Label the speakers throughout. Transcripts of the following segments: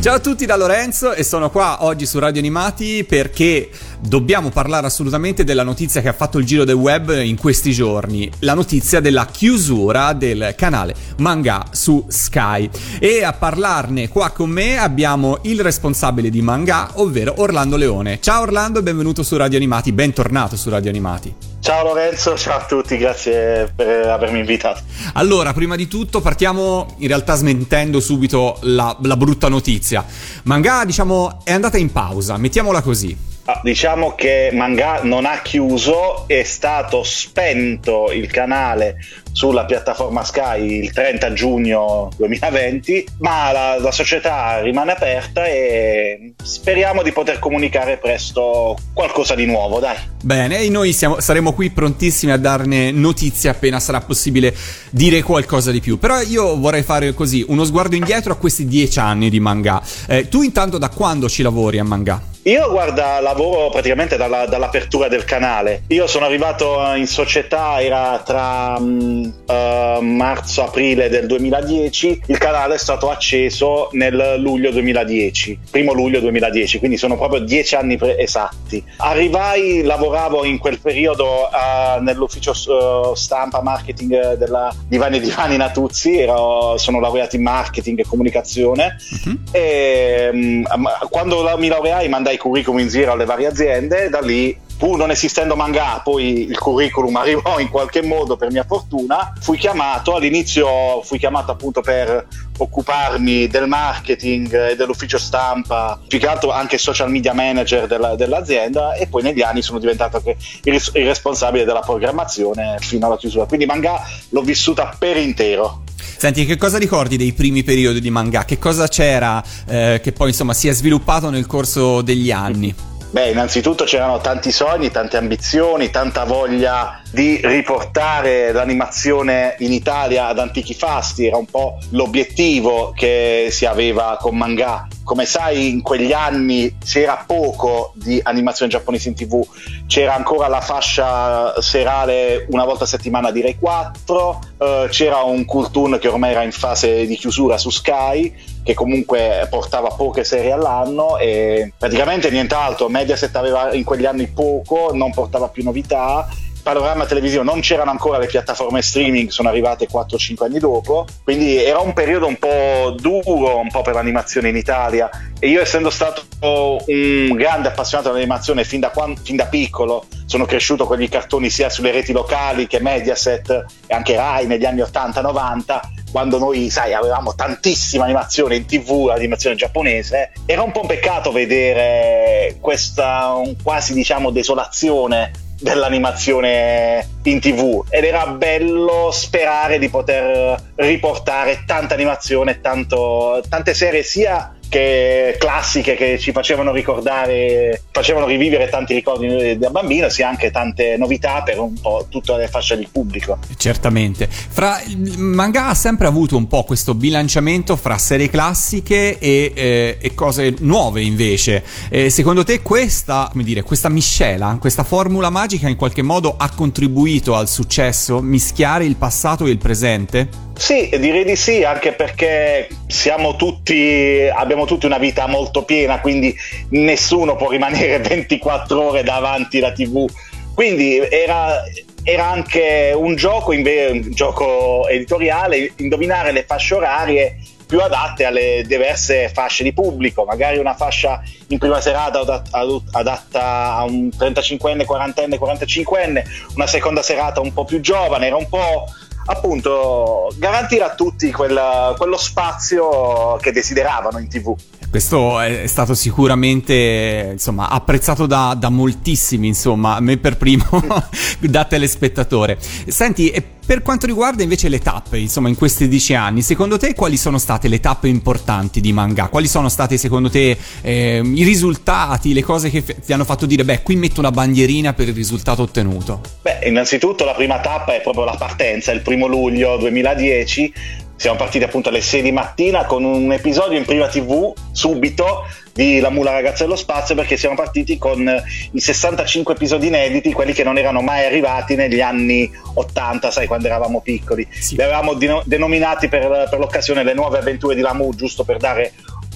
Speaker 1: Ciao a tutti da Lorenzo e sono qua oggi su Radio Animati perché dobbiamo parlare assolutamente della notizia che ha fatto il giro del web in questi giorni, la notizia della chiusura del canale Manga su Sky. E a parlarne qua con me abbiamo il responsabile di Manga, ovvero Orlando Leone. Ciao Orlando e benvenuto su Radio Animati, bentornato su Radio Animati.
Speaker 2: Ciao Lorenzo, ciao a tutti, grazie per avermi invitato.
Speaker 1: Allora, prima di tutto partiamo in realtà smentendo subito la, la brutta notizia. Manga, diciamo, è andata in pausa, mettiamola così.
Speaker 2: Ah, diciamo che Manga non ha chiuso, è stato spento il canale sulla piattaforma Sky il 30 giugno 2020, ma la, la, società rimane aperta e speriamo di poter comunicare presto qualcosa di nuovo, dai.
Speaker 1: Bene, e noi siamo, saremo qui prontissimi a darne notizie appena sarà possibile dire qualcosa di più. Però io vorrei fare così, uno sguardo indietro a questi dieci anni di manga. Eh, tu intanto da quando ci lavori a manga?
Speaker 2: Io guarda, lavoro praticamente dalla, dall'apertura del canale. Io sono arrivato in società, era tra um, uh, marzo-aprile del 2010, il canale è stato acceso nel luglio 2010, primo luglio 2010, quindi sono proprio dieci anni pre- esatti. Arrivai, lavoravo in quel periodo uh, nell'ufficio uh, stampa marketing della Divani Divani Natuzzi, ero, sono laureato in marketing e comunicazione uh-huh. e um, quando mi laureai mandai curriculum in giro alle varie aziende, da lì pur non esistendo manga, poi il curriculum arrivò in qualche modo per mia fortuna, fui chiamato, all'inizio fui chiamato appunto per occuparmi del marketing e dell'ufficio stampa, più che altro anche social media manager della, dell'azienda e poi negli anni sono diventato il, il responsabile della programmazione fino alla chiusura, quindi manga l'ho vissuta per intero.
Speaker 1: Senti, che cosa ricordi dei primi periodi di manga? Che cosa c'era eh, che poi insomma si è sviluppato nel corso degli anni?
Speaker 2: Beh, innanzitutto c'erano tanti sogni, tante ambizioni, tanta voglia di riportare l'animazione in Italia ad antichi fasti, era un po' l'obiettivo che si aveva con manga. Come sai, in quegli anni c'era poco di animazione giapponese in tv, c'era ancora la fascia serale una volta a settimana di Rai 4, eh, c'era un Kultun che ormai era in fase di chiusura su Sky, che comunque portava poche serie all'anno e praticamente nient'altro. Mediaset aveva in quegli anni poco, non portava più novità panorama televisivo non c'erano ancora le piattaforme streaming, sono arrivate 4-5 anni dopo, quindi era un periodo un po' duro un po' per l'animazione in Italia. E io essendo stato un grande appassionato dell'animazione fin da, quando, fin da piccolo, sono cresciuto con i cartoni sia sulle reti locali che Mediaset e anche Rai negli anni 80-90, quando noi, sai, avevamo tantissima animazione in tv, l'animazione giapponese, era un po' un peccato vedere questa quasi, diciamo, desolazione dell'animazione in tv ed era bello sperare di poter riportare tanta animazione, tanto, tante serie sia che classiche che ci facevano ricordare, facevano rivivere tanti ricordi da bambino, sia anche tante novità per un po' tutte le fasce del pubblico.
Speaker 1: Certamente. Fra, il manga ha sempre avuto un po' questo bilanciamento fra serie classiche e, eh, e cose nuove invece. Eh, secondo te questa, dire, questa miscela, questa formula magica in qualche modo ha contribuito al successo, mischiare il passato e il presente?
Speaker 2: Sì, direi di sì, anche perché siamo tutti, abbiamo tutti una vita molto piena, quindi nessuno può rimanere 24 ore davanti alla TV. Quindi era, era anche un gioco, un gioco editoriale, indovinare le fasce orarie più adatte alle diverse fasce di pubblico, magari una fascia in prima serata adatta a un 35enne, 40enne, 45enne, una seconda serata un po' più giovane, era un po' appunto garantire a tutti quella, quello spazio che desideravano in tv.
Speaker 1: Questo è stato sicuramente insomma, apprezzato da, da moltissimi, insomma, me per primo da telespettatore. Senti, e per quanto riguarda invece le tappe, insomma, in questi dieci anni, secondo te quali sono state le tappe importanti di manga? Quali sono state secondo te eh, i risultati, le cose che f- ti hanno fatto dire, beh, qui metto una bandierina per il risultato ottenuto?
Speaker 2: Beh, innanzitutto la prima tappa è proprio la partenza, il primo luglio 2010 siamo partiti appunto alle 6 di mattina con un episodio in prima tv subito di La Mula Ragazza dello Spazio perché siamo partiti con i 65 episodi inediti, quelli che non erano mai arrivati negli anni 80, sai, quando eravamo piccoli. Sì. Li avevamo denominati per, per, l'occasione le nuove avventure di Lamu, giusto per dare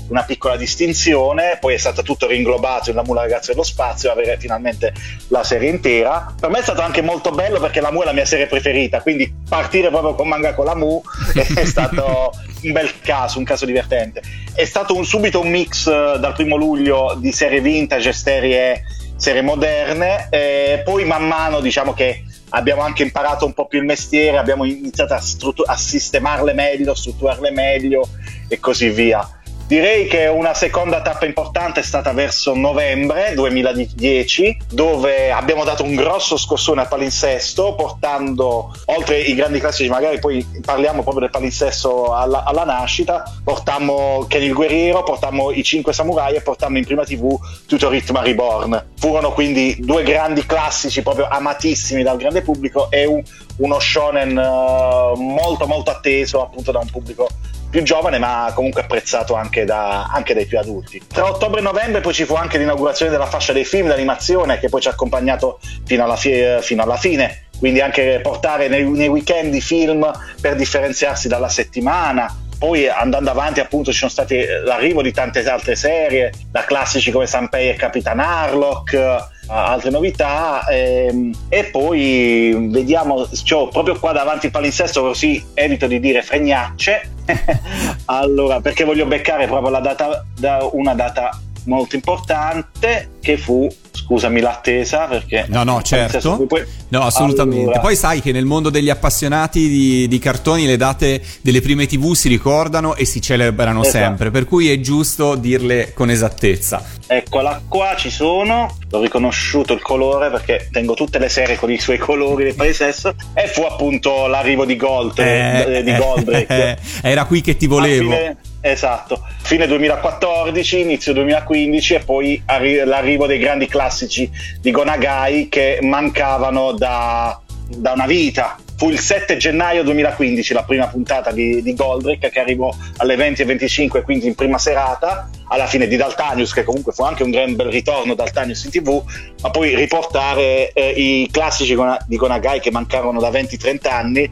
Speaker 2: una piccola distinzione, poi è stato tutto ringlobato in La Mu la ragazza dello spazio, avere finalmente la serie intera. Per me è stato anche molto bello perché La Mu è la mia serie preferita, quindi partire proprio con manga con La Mu è stato un bel caso, un caso divertente. È stato un, subito un mix uh, dal primo luglio di serie vintage e serie, serie moderne, e poi man mano diciamo che abbiamo anche imparato un po' più il mestiere, abbiamo iniziato a, struttur- a sistemarle meglio, strutturarle meglio e così via. Direi che una seconda tappa importante è stata verso novembre 2010, dove abbiamo dato un grosso scossone al palinsesto, portando oltre i grandi classici, magari poi parliamo proprio del palinsesto alla, alla nascita, portammo Kenny il Guerriero, portammo i Cinque Samurai e portammo in prima TV tutto Ritmo Reborn. Furono quindi due grandi classici proprio amatissimi dal grande pubblico e un, uno shonen uh, molto molto atteso appunto da un pubblico più giovane ma comunque apprezzato anche, da, anche, dai più adulti. Tra ottobre e novembre poi ci fu anche l'inaugurazione della fascia dei film d'animazione che poi ci ha accompagnato fino alla, fi- fino alla fine, quindi anche portare nei, nei weekend i film per differenziarsi dalla settimana, poi andando avanti appunto ci sono stati l'arrivo di tante altre serie da classici come Sanpei e Capitan Harlock altre novità ehm, e poi vediamo cioè, proprio qua davanti il palinsesto così evito di dire fregnacce. Allora perché voglio beccare proprio la data da una data molto importante che fu scusami l'attesa perché
Speaker 1: no no certo. poi... no assolutamente. Allora... poi sai che nel mondo degli appassionati di, di, cartoni le date delle prime tv si ricordano e si celebrano esatto. sempre per cui è giusto dirle con esattezza.
Speaker 2: Eccola qua ci sono. L'ho riconosciuto il colore perché tengo tutte le serie con i suoi colori del paesesso e fu appunto l'arrivo di Gold eh, eh, di Goldrake
Speaker 1: eh, era qui che ti volevo.
Speaker 2: Fine, esatto. Fine 2014 inizio 2015 e poi arri- l'arrivo dei grandi classici di Gonagai che mancavano da, da una vita. Fu il 7 gennaio 2015 la prima puntata di, di Goldrake che arrivò alle 20.25 quindi in prima serata alla fine di Daltanius che comunque fu anche un gran bel ritorno Daltanius in tv ma poi riportare eh, i classici di Gonagai che mancarono da 20-30 anni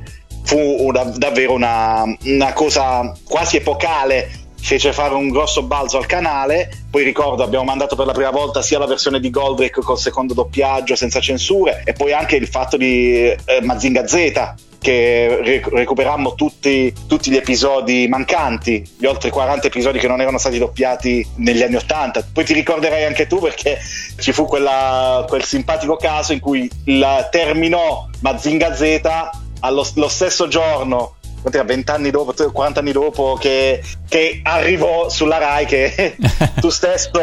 Speaker 2: fu una, davvero una, una cosa quasi epocale fece fare un grosso balzo al canale. Poi ricordo, abbiamo mandato per la prima volta sia la versione di Goldrake col secondo doppiaggio senza censure, e poi anche il fatto di eh, Mazinga Z. Che re- recuperammo tutti, tutti, gli episodi mancanti, gli oltre 40 episodi che non erano stati doppiati negli anni 80. Poi ti ricorderai anche tu perché ci fu quella, quel simpatico caso in cui la, terminò Mazinga Z allo lo stesso giorno 20 anni dopo, 40 anni dopo che, che arrivò sulla Rai che tu stesso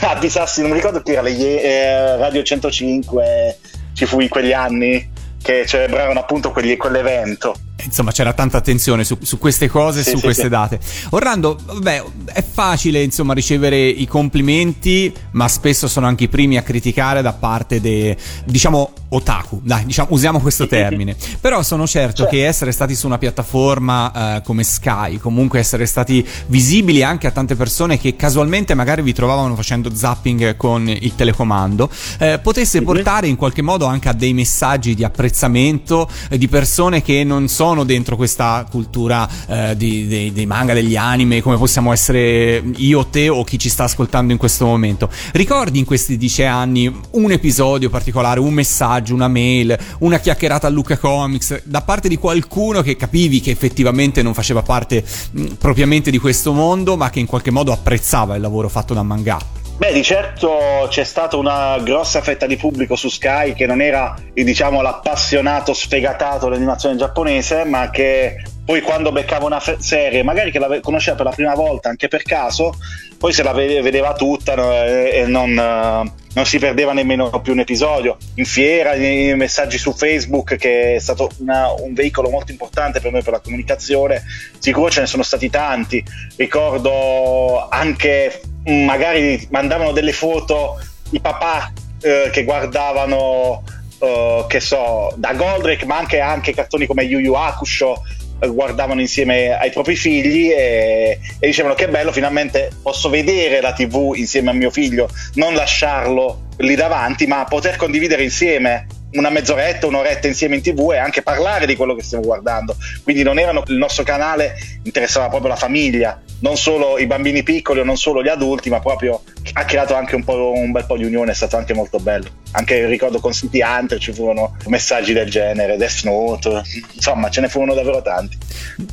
Speaker 2: avvisassi, non mi ricordo più era le eh, Radio 105 ci fu in quegli anni che celebrarono appunto quegli, quell'evento
Speaker 1: insomma c'era tanta attenzione su, su queste cose, sì, su sì, queste sì. date. Orlando, vabbè, è facile insomma ricevere i complimenti, ma spesso sono anche i primi a criticare da parte dei, diciamo, otaku, dai, diciamo, usiamo questo termine. Però sono certo che essere stati su una piattaforma eh, come Sky, comunque essere stati visibili anche a tante persone che casualmente magari vi trovavano facendo zapping con il telecomando, eh, potesse portare in qualche modo anche a dei messaggi di apprezzamento eh, di persone che non sono sono dentro questa cultura eh, di, dei, dei, manga, degli anime, come possiamo essere io, te o chi ci sta ascoltando in questo momento. Ricordi in questi dieci anni un episodio particolare, un messaggio, una mail, una chiacchierata a Luca Comics da parte di qualcuno che capivi che effettivamente non faceva parte mh, propriamente di questo mondo, ma che in qualche modo apprezzava il lavoro fatto da manga?
Speaker 2: Beh, di certo c'è stata una grossa fetta di pubblico su Sky che non era, diciamo, l'appassionato sfegatato dell'animazione giapponese, ma che poi quando beccava una fe- serie, magari che la conosceva per la prima volta, anche per caso, poi se la vedeva tutta e, non, non, si perdeva nemmeno più un episodio. In fiera, nei messaggi su Facebook, che è stato una, un veicolo molto importante per noi per la comunicazione, sicuro ce ne sono stati tanti. Ricordo anche magari mandavano delle foto i papà eh, che guardavano uh, che so da Goldrake ma anche, anche cartoni come Yu Yu Hakusho eh, guardavano insieme ai propri figli e, e, dicevano che bello finalmente posso vedere la tv insieme a mio figlio non lasciarlo lì davanti ma poter condividere insieme una mezz'oretta, un'oretta insieme in tv e anche parlare di quello che stiamo guardando. Quindi non erano il nostro canale, interessava proprio la famiglia non solo i bambini piccoli o non solo gli adulti, ma proprio ha creato anche un, un bel po' di unione, è stato anche molto bello. Anche ricordo con City Hunter ci furono messaggi del genere, Death Note, insomma ce ne furono davvero tanti.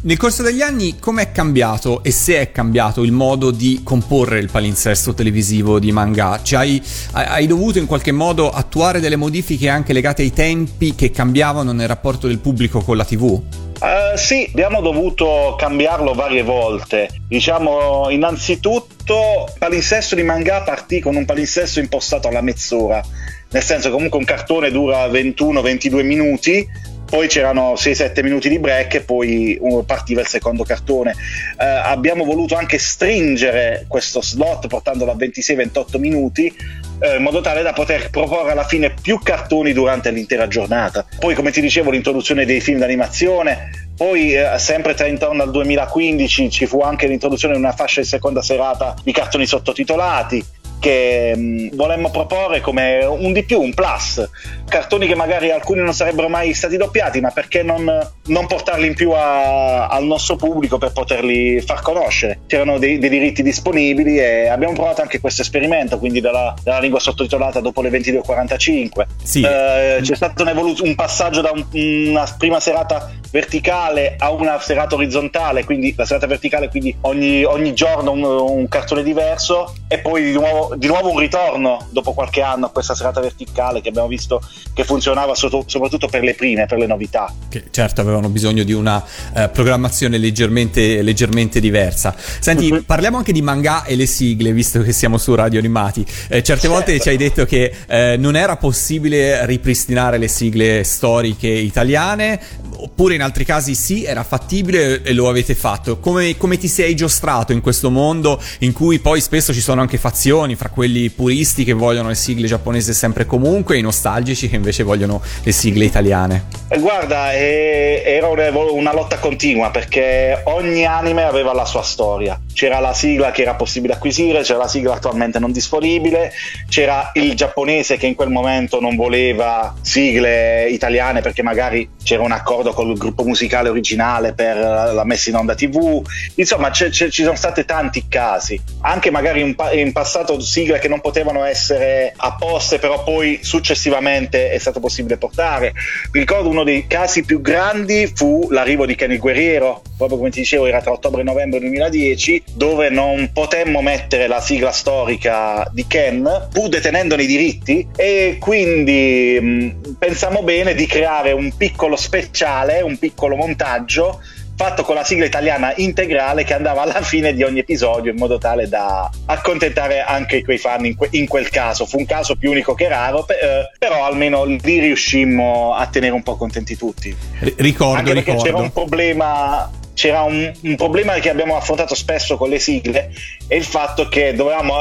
Speaker 1: Nel corso degli anni come è cambiato e se è cambiato il modo di comporre il palinsesto televisivo di manga? Cioè, hai, hai dovuto in qualche modo attuare delle modifiche anche legate ai tempi che cambiavano nel rapporto del pubblico con la TV?
Speaker 2: Uh, sì, abbiamo dovuto cambiarlo varie volte. Diciamo, innanzitutto, il palinsesto di manga partì con un palinsesto impostato alla mezz'ora. Nel senso, comunque, un cartone dura 21-22 minuti poi c'erano 6-7 minuti di break e poi partiva il secondo cartone. Eh, abbiamo voluto anche stringere questo slot portandolo a 26-28 minuti eh, in modo tale da poter proporre alla fine più cartoni durante l'intera giornata. Poi come ti dicevo l'introduzione dei film d'animazione, poi, eh, sempre tra intorno al 2015, ci fu anche l'introduzione di una fascia di seconda serata di cartoni sottotitolati che mh, mm, volemmo proporre come un di più, un plus. Cartoni che magari alcuni non sarebbero mai stati doppiati, ma perché non, non portarli in più a, al nostro pubblico per poterli far conoscere? C'erano dei, dei, diritti disponibili e abbiamo provato anche questo esperimento, quindi della, della lingua sottotitolata dopo le 22.45. Sì. Eh, c'è stato un, evolu- un passaggio da un, una prima serata verticale a una serata orizzontale, quindi la serata verticale, quindi ogni, ogni giorno un, un, cartone diverso e poi di nuovo, di nuovo, un ritorno dopo qualche anno a questa serata verticale che abbiamo visto che funzionava sotto, soprattutto per le prime, per le novità.
Speaker 1: Che certo avevano bisogno di una eh, programmazione leggermente, leggermente, diversa. Senti, uh-huh. parliamo anche di manga e le sigle, visto che siamo su Radio Animati. Eh, certe certo. volte ci hai detto che eh, non era possibile ripristinare le sigle storiche italiane, oppure in altri casi sì, era fattibile e lo avete fatto. Come, come, ti sei giostrato in questo mondo in cui poi spesso ci sono anche fazioni fra quelli puristi che vogliono le sigle giapponesi sempre e comunque e i nostalgici che invece vogliono le sigle italiane?
Speaker 2: Eh, guarda, eh, era una lotta continua perché ogni anime aveva la sua storia. C'era la sigla che era possibile acquisire, c'era la sigla attualmente non disponibile, c'era il giapponese che in quel momento non voleva sigle italiane perché magari c'era un accordo con il gruppo musicale originale per la messa in onda TV. Insomma, c- c- ci sono stati tanti casi, anche magari in, pa- in, passato sigle che non potevano essere apposte, però poi successivamente è stato possibile portare. Ricordo uno dei casi più grandi fu l'arrivo di Kenny Guerriero, proprio come ti dicevo, era tra ottobre e novembre 2010, dove non potemmo mettere la sigla storica di Ken, pur detenendone i diritti, e quindi mh, pensiamo bene di creare un piccolo speciale, un piccolo montaggio fatto con la sigla italiana integrale che andava alla fine di ogni episodio in modo tale da accontentare anche quei fan in, que- in quel caso. Fu un caso più unico che raro, pe- eh, però almeno lì riuscimmo a tenere un po' contenti tutti.
Speaker 1: R- ricordo,
Speaker 2: anche perché
Speaker 1: ricordo.
Speaker 2: c'era un problema c'era un, un, problema che abbiamo affrontato spesso con le sigle è il fatto che dovevamo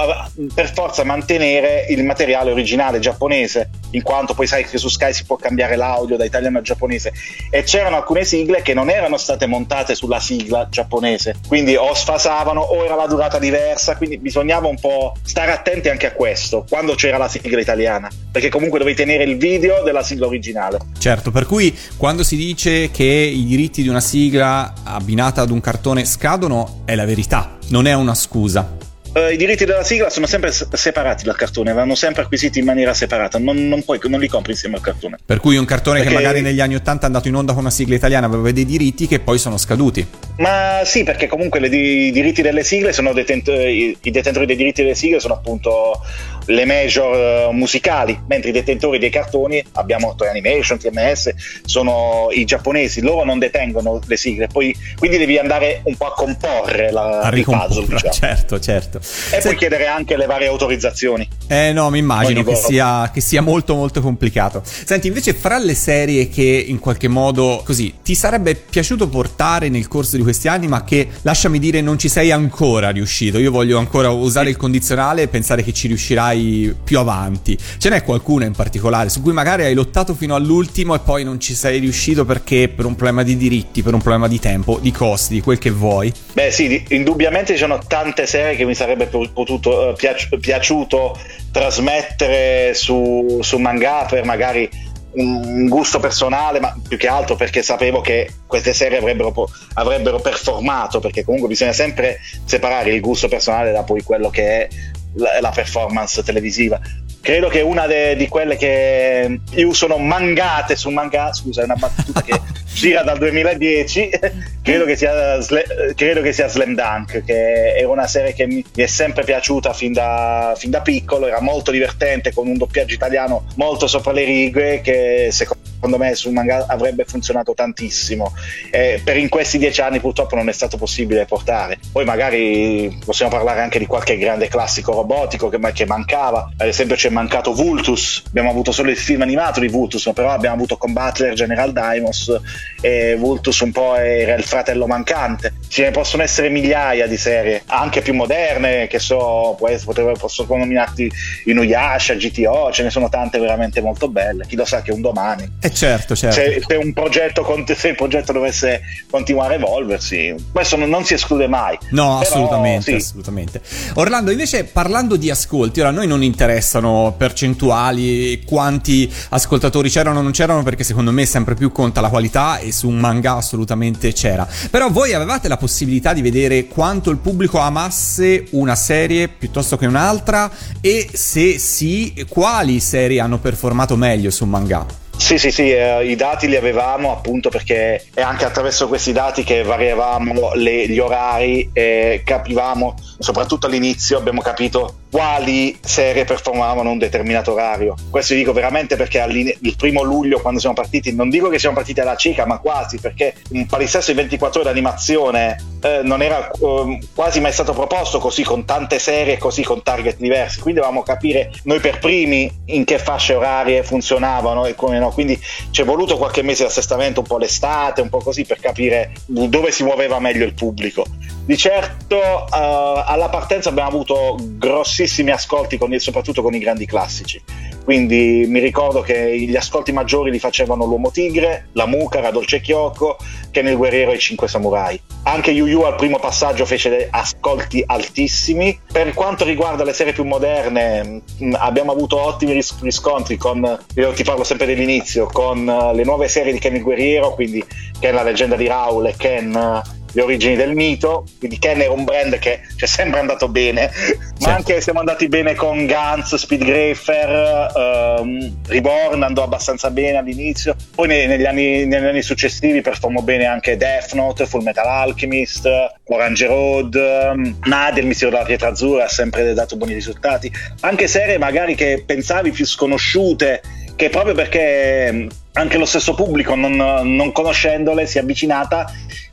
Speaker 2: per forza mantenere il materiale originale giapponese in quanto poi sai che su Sky si può cambiare l'audio da italiano a giapponese e c'erano alcune sigle che non erano state montate sulla sigla giapponese quindi o sfasavano o era la durata diversa quindi bisognava un po' stare attenti anche a questo quando c'era la sigla italiana perché comunque dovevi tenere il video della sigla originale
Speaker 1: certo per cui quando si dice che i diritti di una sigla abbinata ad un cartone scadono è la verità, non è una scusa.
Speaker 2: Uh, I diritti della sigla sono sempre separati dal cartone, vanno sempre acquisiti in maniera separata, non, non, puoi, non li compri insieme al cartone.
Speaker 1: Per cui un cartone perché... che magari negli anni 80 è andato in onda con una sigla italiana aveva dei diritti che poi sono scaduti.
Speaker 2: Ma sì, perché comunque le, i diritti delle sigle sono detent- i detentori dei diritti delle sigle sono appunto le major uh, musicali, mentre i detentori dei cartoni, abbiamo Toy Animation, TMS, sono i giapponesi, loro non detengono le sigle, poi, quindi devi andare un po' a comporre la,
Speaker 1: a il puzzle. Diciamo. Certo, certo.
Speaker 2: E Se... poi chiedere anche le varie autorizzazioni.
Speaker 1: Eh no, mi immagino che sia, che sia, molto molto complicato. Senti, invece fra le serie che in qualche modo così ti sarebbe piaciuto portare nel corso di questi anni, ma che lasciami dire non ci sei ancora riuscito. Io voglio ancora usare il condizionale e pensare che ci riuscirai più avanti. Ce n'è qualcuna in particolare su cui magari hai lottato fino all'ultimo e poi non ci sei riuscito perché per un problema di diritti, per un problema di tempo, di costi, di quel che vuoi?
Speaker 2: Beh, sì, indubbiamente ci sono tante serie che mi sarebbe potuto, uh, piaci- piaciuto trasmettere su, su manga per magari un gusto personale, ma più che altro perché sapevo che queste serie avrebbero, avrebbero performato, perché comunque bisogna sempre separare il gusto personale da poi quello che è la, la performance televisiva. Credo che una de, di quelle che più sono mangate su manga, scusa, è una battuta che gira dal 2010, credo che, sia, credo che sia Slam Dunk, che è una serie che mi, è sempre piaciuta fin da, fin da piccolo, era molto divertente con un doppiaggio italiano molto sopra le righe che secondo secondo me sul manga avrebbe funzionato tantissimo. Eh, per in questi dieci anni purtroppo non è stato possibile portare. Poi magari possiamo parlare anche di qualche grande classico robotico che, che mancava. Ad esempio c'è mancato Vultus, abbiamo avuto solo il film animato di Vultus, però abbiamo avuto con Butler, General Daimos e Vultus un po' era il fratello mancante. Ce ne possono essere migliaia di serie, anche più moderne, che so, potevo, posso nominarti Inuyasha, GTO, ce ne sono tante veramente molto belle. Chi lo sa che un domani
Speaker 1: eh certo, certo.
Speaker 2: Se, se, un progetto, se, il progetto, dovesse continuare a evolversi, questo non, non si esclude mai.
Speaker 1: No, Però, assolutamente, sì. assolutamente. Orlando, invece parlando di ascolti, ora a noi non interessano percentuali, quanti ascoltatori c'erano o non c'erano, perché secondo me sempre più conta la qualità e su un manga assolutamente c'era. Però voi avevate la possibilità di vedere quanto il pubblico amasse una serie piuttosto che un'altra e se sì, quali serie hanno performato meglio su un manga?
Speaker 2: Sì, sì, sì, eh, i dati li avevamo appunto perché è anche attraverso questi dati che variavamo le, gli orari e capivamo, soprattutto all'inizio abbiamo capito quali serie performavano un determinato orario. Questo dico veramente perché il primo luglio quando siamo partiti, non dico che siamo partiti alla cieca, ma quasi, perché un palinsesto di 24 ore d'animazione eh, non era eh, quasi mai stato proposto così con tante serie, così con target diversi. Quindi dovevamo capire noi per primi in che fasce orarie funzionavano e come no. Quindi ci è voluto qualche mese di assestamento, un po' l'estate, un po' così per capire dove si muoveva meglio il pubblico. Di certo uh, alla partenza abbiamo avuto grossissimi ascolti, con, soprattutto con i grandi classici. Quindi mi ricordo che gli ascolti maggiori li facevano l'Uomo Tigre, la Mucara, Dolce Chiocco, che nel Guerriero e i Cinque Samurai. Anche Yu Yu al primo passaggio fece ascolti altissimi. Per quanto riguarda le serie più moderne, mm, abbiamo avuto ottimi riscontri con, io ti parlo sempre dell'inizio, con eh, le nuove serie di Ken il Guerriero, quindi Ken la leggenda di Raul e Ken le origini del mito, quindi Ken era un brand che ci è sempre andato bene, ma anche siamo andati bene con Guns, Speedgrafer, um, Reborn andò abbastanza bene all'inizio, poi nei, negli, anni, negli, anni, successivi performò bene anche Death Note, Full Metal Alchemist, Orange Road, um, Nadia, il mistero della pietra azzurra ha sempre dato buoni risultati, anche serie magari che pensavi più sconosciute, che proprio perché anche lo stesso pubblico non, non conoscendole si è avvicinata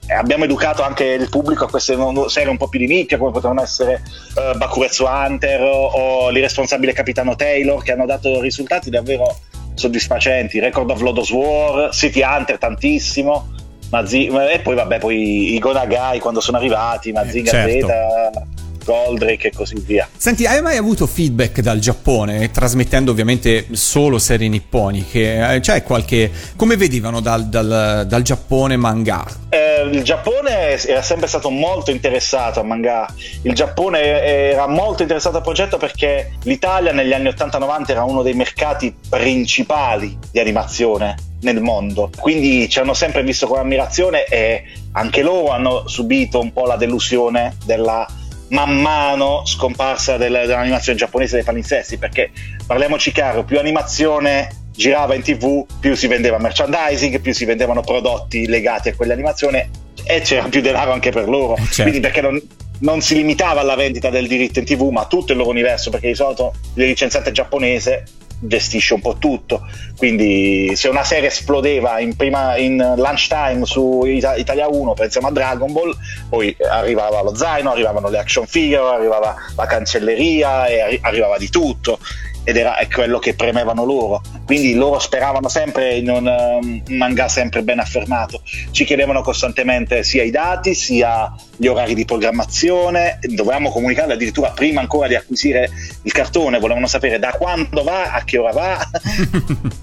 Speaker 2: abbiamo educato anche il pubblico a queste serie un po' più di nicchia come potevano essere uh, Bakuretsu Hunter o, o l'irresponsabile capitano Taylor che hanno dato risultati davvero soddisfacenti Record of Lodos War City Hunter tantissimo Mazi- e poi vabbè poi i Gonagai quando sono arrivati Mazinga eh, certo. Z Goldrake e così via.
Speaker 1: Senti, hai mai avuto feedback dal Giappone, trasmettendo ovviamente solo serie nipponiche? Eh, c'è qualche... come vedevano dal, dal, dal Giappone manga?
Speaker 2: Eh, il Giappone era sempre stato molto interessato a manga. Il Giappone era molto interessato al progetto perché l'Italia negli anni 80-90 era uno dei mercati principali di animazione nel mondo. Quindi ci hanno sempre visto con ammirazione e anche loro hanno subito un po' la delusione della man mano scomparsa del, dell'animazione giapponese dei palinsesti, perché parliamoci chiaro, più animazione girava in tv, più si vendeva merchandising, più si vendevano prodotti legati a quell'animazione e c'era più denaro anche per loro. Certo. Quindi perché non, non si limitava alla vendita del diritto in tv, ma tutto il loro universo, perché di solito il licenziante giapponese gestisce un po' tutto. Quindi se una serie esplodeva in, prima, in lunchtime su Italia 1, pensiamo a Dragon Ball, poi arrivava lo zaino, arrivavano le action figure, arrivava la cancelleria e arrivava di tutto ed era quello che premevano loro. Quindi loro speravano sempre in un, um, un, manga sempre ben affermato. Ci chiedevano costantemente sia i dati, sia gli orari di programmazione. Dovevamo comunicare addirittura prima ancora di acquisire il cartone, volevano sapere da quando va, a che ora va.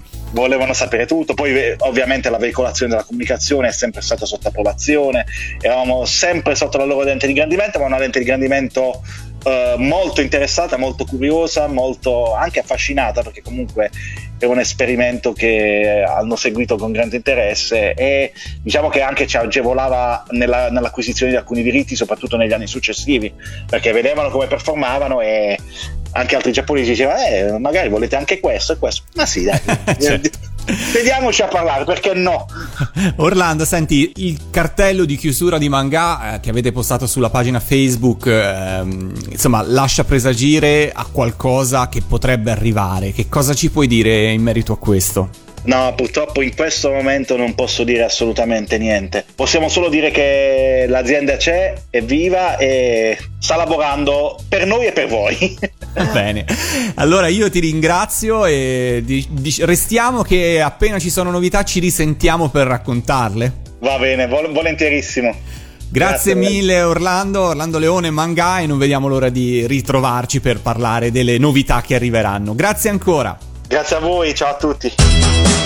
Speaker 2: volevano sapere tutto, poi eh, ovviamente la veicolazione della comunicazione è sempre stata sotto approvazione, eravamo sempre sotto la loro lente di ingrandimento, ma una lente di ingrandimento eh, molto interessata, molto curiosa, molto anche affascinata perché comunque è un esperimento che hanno seguito con grande interesse e diciamo che anche ci agevolava nella, nell'acquisizione di alcuni diritti, soprattutto negli anni successivi, perché vedevano come performavano e anche altri giapponesi dicevano eh, magari volete anche questo e questo ma sì dai certo. Vediamoci a parlare, perché no?
Speaker 1: Orlando, senti, il cartello di chiusura di manga eh, che avete postato sulla pagina Facebook, eh, insomma, lascia presagire a qualcosa che potrebbe arrivare. Che cosa ci puoi dire in merito a questo?
Speaker 2: No, purtroppo in questo momento non posso dire assolutamente niente. Possiamo solo dire che l'azienda c'è, è viva e sta lavorando per noi e per voi.
Speaker 1: Bene, allora io ti ringrazio e di, di, restiamo che appena ci sono novità ci risentiamo per raccontarle.
Speaker 2: Va bene, vol- volentierissimo.
Speaker 1: Grazie, Grazie mille Orlando, Orlando Leone Manga e non vediamo l'ora di ritrovarci per parlare delle novità che arriveranno. Grazie ancora.
Speaker 2: Grazie a voi, ciao a tutti.